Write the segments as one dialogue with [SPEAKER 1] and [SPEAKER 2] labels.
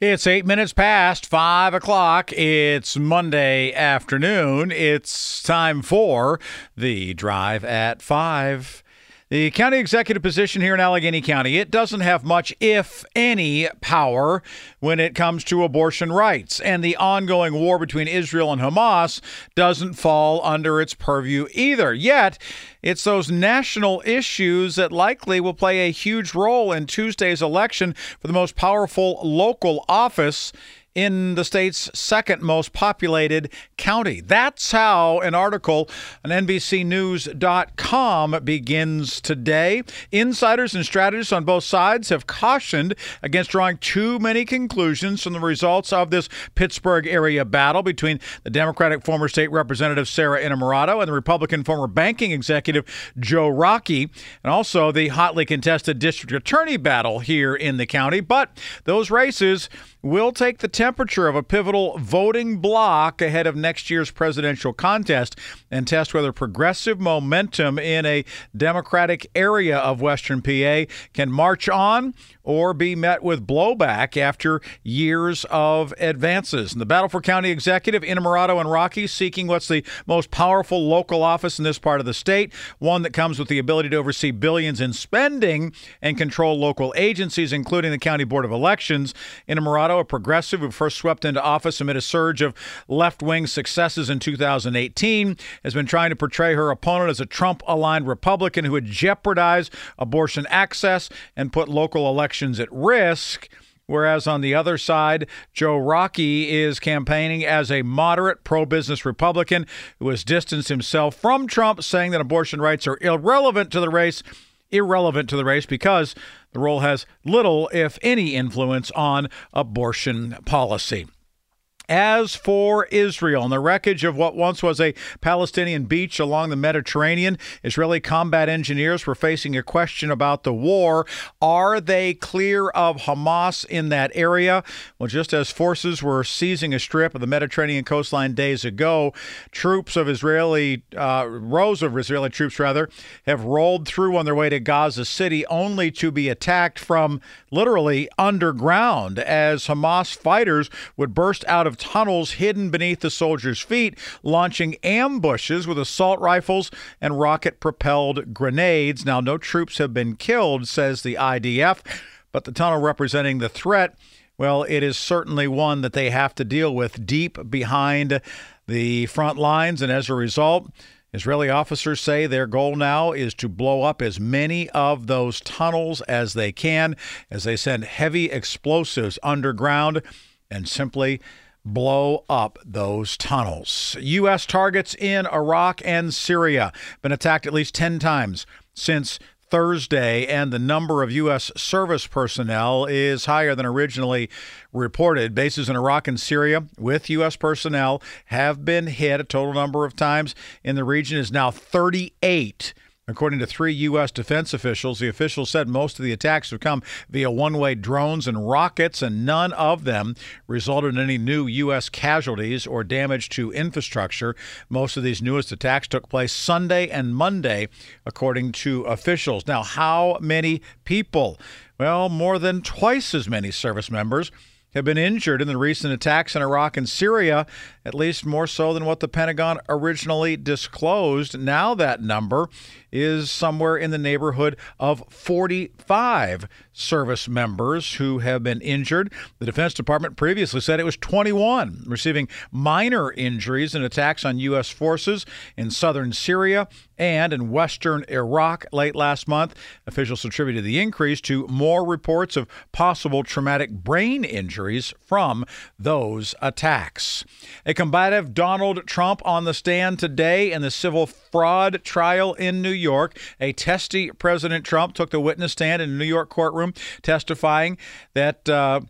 [SPEAKER 1] It's eight minutes past five o'clock. It's Monday afternoon. It's time for the drive at five. The county executive position here in Allegheny County, it doesn't have much, if any, power when it comes to abortion rights. And the ongoing war between Israel and Hamas doesn't fall under its purview either. Yet, it's those national issues that likely will play a huge role in Tuesday's election for the most powerful local office in the state's second most populated county. That's how an article on NBCNews.com begins today. Insiders and strategists on both sides have cautioned against drawing too many conclusions from the results of this Pittsburgh area battle between the Democratic former state representative Sarah Innamorato and the Republican former banking executive Joe Rockey, and also the hotly contested district attorney battle here in the county. But those races will take the temperature of a pivotal voting bloc ahead of next year's presidential contest and test whether progressive momentum in a Democratic area of Western PA can march on or be met with blowback after years of advances. In the battle for county executive, Innamorato and Rockey seeking what's the most powerful local office in this part of the state, one that comes with the ability to oversee billions in spending and control local agencies, including the County Board of Elections. Innamorato, a progressive who first swept into office amid a surge of left wing successes in 2018, has been trying to portray her opponent as a Trump aligned Republican who would jeopardize abortion access and put local elections at risk. Whereas on the other side, Joe Rockey is campaigning as a moderate pro business Republican who has distanced himself from Trump, saying that abortion rights are irrelevant to the race. Irrelevant to the race because the role has little, if any, influence on abortion policy. As for Israel and the wreckage of what once was a Palestinian beach along the Mediterranean, Israeli combat engineers were facing a question about the war. Are they clear of Hamas in that area? Well, just as forces were seizing a strip of the Mediterranean coastline days ago, troops of Israeli, uh, rows of Israeli troops rather, have rolled through on their way to Gaza City only to be attacked from literally underground as Hamas fighters would burst out of tunnels hidden beneath the soldiers' feet, launching ambushes with assault rifles and rocket propelled grenades. Now, no troops have been killed, says the IDF, but the tunnel representing the threat. Well, it is certainly one that they have to deal with deep behind the front lines, and as a result, Israeli officers say their goal now is to blow up as many of those tunnels as they can as they send heavy explosives underground and simply blow up those tunnels. U.S. targets in Iraq and Syria been attacked at least 10 times since Thursday, and the number of U.S. service personnel is higher than originally reported. Bases in Iraq and Syria with U.S. personnel have been hit. A total number of times in the region is now 38. According to three U.S. defense officials, the officials said most of the attacks have come via one way drones and rockets, and none of them resulted in any new U.S. casualties or damage to infrastructure. Most of these newest attacks took place Sunday and Monday, according to officials. Now, how many people? Well, more than twice as many service members have been injured in the recent attacks in Iraq and Syria, at least more so than what the Pentagon originally disclosed. Now that number is somewhere in the neighborhood of 45 service members who have been injured. The Defense Department previously said it was 21, receiving minor injuries in attacks on U.S. forces in southern Syria and in western Iraq late last month. Officials attributed the increase to more reports of possible traumatic brain injuries from those attacks. A combative Donald Trump on the stand today in the civil fraud trial in New York. A testy President Trump took the witness stand in a New York courtroom testifying that. Uh,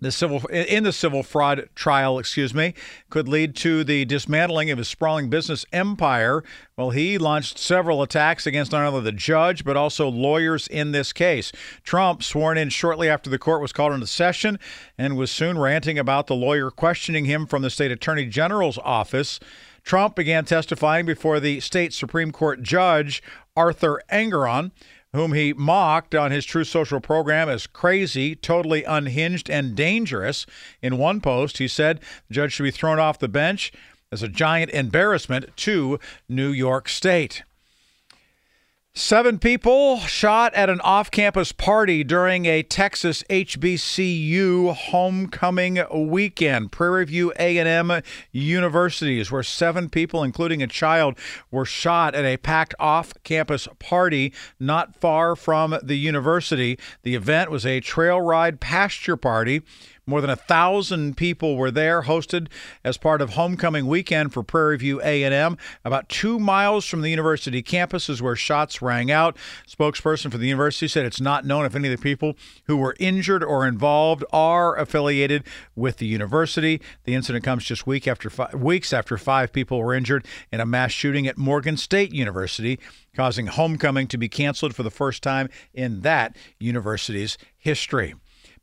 [SPEAKER 1] the civil in the civil fraud trial, excuse me, could lead to the dismantling of his sprawling business empire. Well, he launched several attacks against not only the judge but also lawyers in this case. Trump sworn in shortly after the court was called into session and was soon ranting about the lawyer questioning him from the state attorney general's office. Trump began testifying before the state Supreme Court judge Arthur Engoron whom he mocked on his Truth Social program as crazy, totally unhinged, and dangerous. In one post, he said the judge should be thrown off the bench as a giant embarrassment to New York State. Seven people shot at an off campus party during a Texas HBCU homecoming weekend. Prairie View A&M universities where seven people including a child were shot at a packed off campus party not far from the university. The event was a trail ride pasture party more than a thousand people were there, hosted as part of homecoming weekend for Prairie View A&M. About two miles from the university campus is where shots rang out. Spokesperson for the university said it's not known if any of the people who were injured or involved are affiliated with the university. The incident comes just week after five, weeks after five people were injured in a mass shooting at Morgan State University, causing homecoming to be canceled for the first time in that university's history.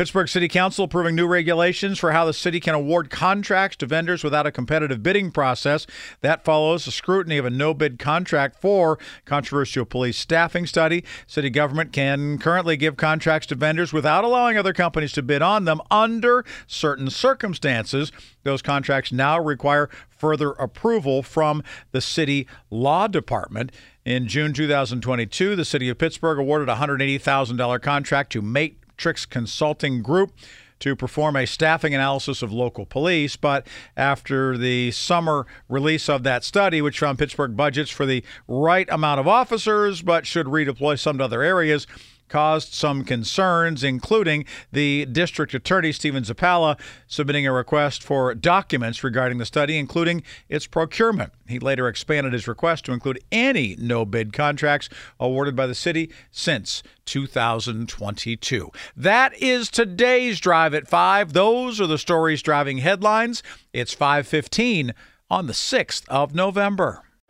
[SPEAKER 1] Pittsburgh City Council approving new regulations for how the city can award contracts to vendors without a competitive bidding process. That follows the scrutiny of a no bid contract for controversial police staffing study. City government can currently give contracts to vendors without allowing other companies to bid on them under certain circumstances. Those contracts now require further approval from the city law department. In June 2022, the city of Pittsburgh awarded a $180,000 contract to Mate Tricks Consulting Group to perform a staffing analysis of local police. But after the summer release of that study, which found Pittsburgh budgets for the right amount of officers but should redeploy some to other areas, caused some concerns, including the district attorney, Stephen Zappala, submitting a request for documents regarding the study, including its procurement. He later expanded his request to include any no bid contracts awarded by the city since 2022. That is today's Drive at 5. Those are the stories driving headlines. It's 515 on the 6th of November.